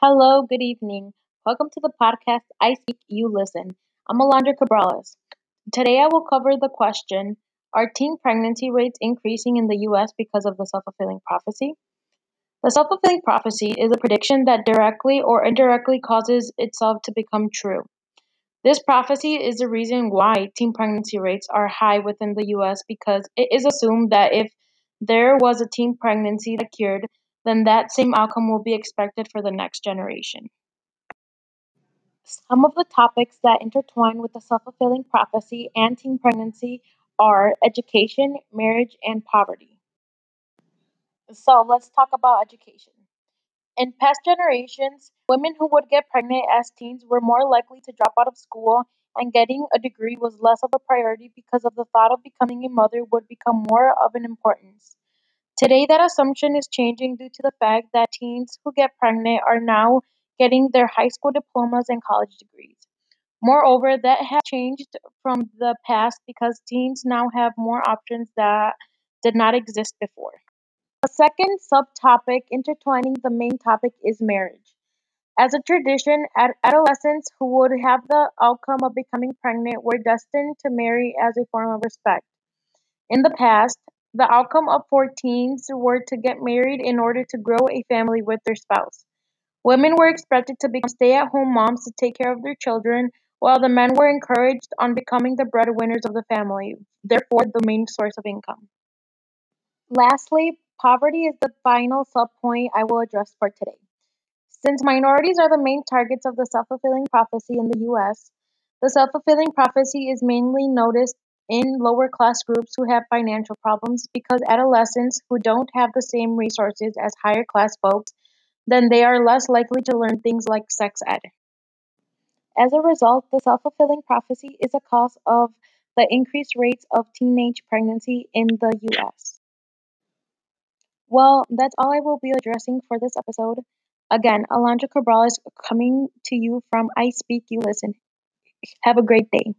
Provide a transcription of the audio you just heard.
Hello, good evening. Welcome to the podcast I Speak, You Listen. I'm Alondra Cabrales. Today I will cover the question Are teen pregnancy rates increasing in the U.S. because of the self fulfilling prophecy? The self fulfilling prophecy is a prediction that directly or indirectly causes itself to become true. This prophecy is the reason why teen pregnancy rates are high within the U.S. because it is assumed that if there was a teen pregnancy that cured, then that same outcome will be expected for the next generation. Some of the topics that intertwine with the self fulfilling prophecy and teen pregnancy are education, marriage, and poverty. So let's talk about education. In past generations, women who would get pregnant as teens were more likely to drop out of school, and getting a degree was less of a priority because of the thought of becoming a mother would become more of an importance. Today, that assumption is changing due to the fact that teens who get pregnant are now getting their high school diplomas and college degrees. Moreover, that has changed from the past because teens now have more options that did not exist before. A second subtopic intertwining the main topic is marriage. As a tradition, ad- adolescents who would have the outcome of becoming pregnant were destined to marry as a form of respect. In the past, the outcome of for teens were to get married in order to grow a family with their spouse. Women were expected to become stay at home moms to take care of their children, while the men were encouraged on becoming the breadwinners of the family, therefore, the main source of income. Lastly, poverty is the final subpoint I will address for today. Since minorities are the main targets of the self fulfilling prophecy in the US, the self fulfilling prophecy is mainly noticed in lower class groups who have financial problems because adolescents who don't have the same resources as higher class folks, then they are less likely to learn things like sex ed. As a result, the self fulfilling prophecy is a cause of the increased rates of teenage pregnancy in the US. Well, that's all I will be addressing for this episode. Again, Alondra Cabrales coming to you from I Speak, You Listen. Have a great day.